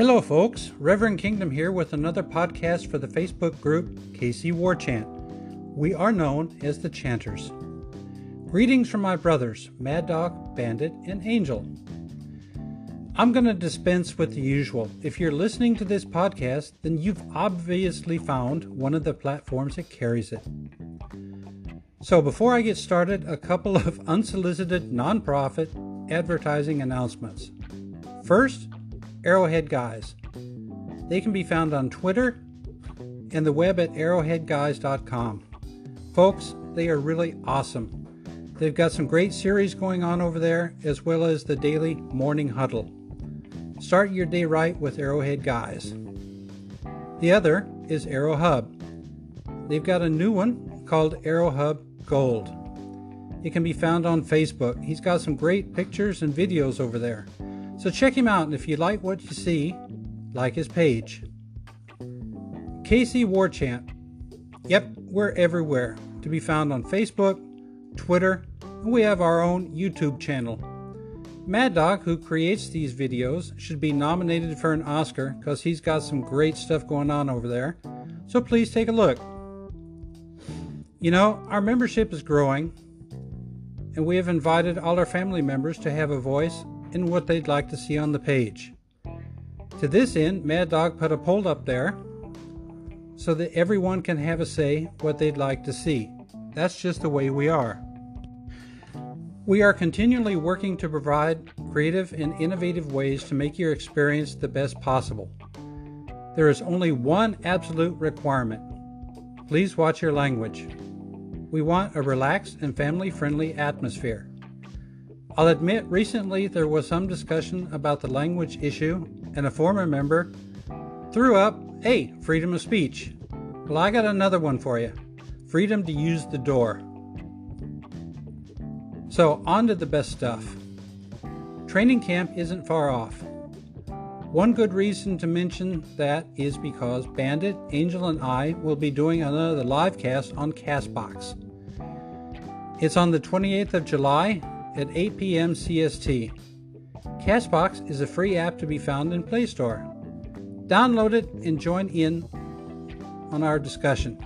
Hello, folks. Reverend Kingdom here with another podcast for the Facebook group KC War Chant. We are known as the Chanters. Greetings from my brothers, Mad Dog, Bandit, and Angel. I'm going to dispense with the usual. If you're listening to this podcast, then you've obviously found one of the platforms that carries it. So, before I get started, a couple of unsolicited nonprofit advertising announcements. First, Arrowhead Guys. They can be found on Twitter and the web at arrowheadguys.com. Folks, they are really awesome. They've got some great series going on over there, as well as the daily morning huddle. Start your day right with Arrowhead Guys. The other is Arrow Hub. They've got a new one called Arrow Hub Gold. It can be found on Facebook. He's got some great pictures and videos over there. So check him out, and if you like what you see, like his page. KC Warchant. Yep, we're everywhere. To be found on Facebook, Twitter, and we have our own YouTube channel. Mad Dog, who creates these videos, should be nominated for an Oscar because he's got some great stuff going on over there. So please take a look. You know, our membership is growing, and we have invited all our family members to have a voice in what they'd like to see on the page. To this end, Mad Dog put a poll up there so that everyone can have a say what they'd like to see. That's just the way we are. We are continually working to provide creative and innovative ways to make your experience the best possible. There is only one absolute requirement. Please watch your language. We want a relaxed and family friendly atmosphere. I'll admit recently there was some discussion about the language issue, and a former member threw up, hey, freedom of speech. Well, I got another one for you freedom to use the door. So, on to the best stuff. Training camp isn't far off. One good reason to mention that is because Bandit, Angel, and I will be doing another live cast on Castbox. It's on the 28th of July at 8 p.m. CST. Castbox is a free app to be found in Play Store. Download it and join in on our discussion.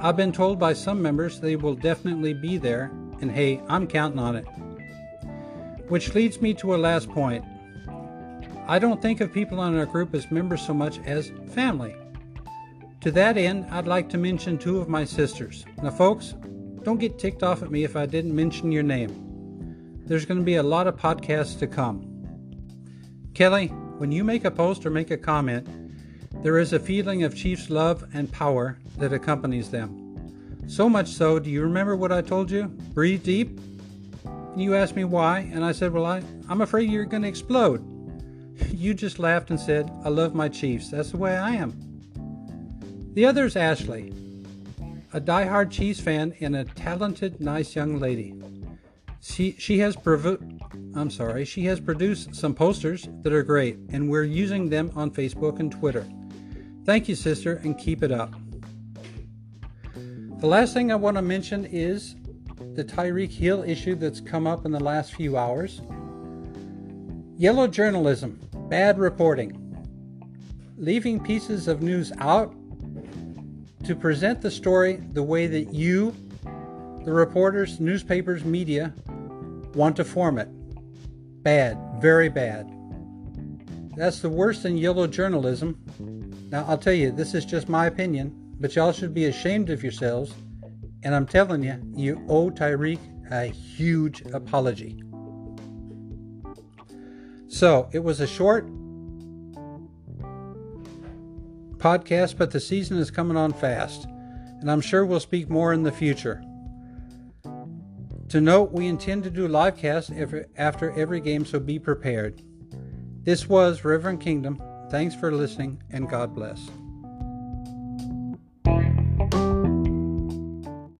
I've been told by some members they will definitely be there, and hey, I'm counting on it. Which leads me to a last point. I don't think of people in our group as members so much as family. To that end, I'd like to mention two of my sisters. Now, folks, don't get ticked off at me if I didn't mention your name. There's going to be a lot of podcasts to come. Kelly, when you make a post or make a comment, there is a feeling of Chief's love and power that accompanies them. So much so, do you remember what I told you? Breathe deep. And you asked me why, and I said, Well, I, I'm afraid you're going to explode. You just laughed and said, I love my Chiefs. That's the way I am. The other is Ashley, a die-hard Chiefs fan and a talented, nice young lady. She she has provo- I'm sorry, she has produced some posters that are great, and we're using them on Facebook and Twitter. Thank you, sister, and keep it up. The last thing I want to mention is the Tyreek Hill issue that's come up in the last few hours. Yellow journalism, bad reporting, leaving pieces of news out to present the story the way that you, the reporters, newspapers, media, want to form it. Bad, very bad. That's the worst in yellow journalism. Now, I'll tell you, this is just my opinion, but y'all should be ashamed of yourselves. And I'm telling you, you owe Tyreek a huge apology. So, it was a short podcast, but the season is coming on fast, and I'm sure we'll speak more in the future. To note, we intend to do live casts after every game, so be prepared. This was Reverend Kingdom. Thanks for listening, and God bless.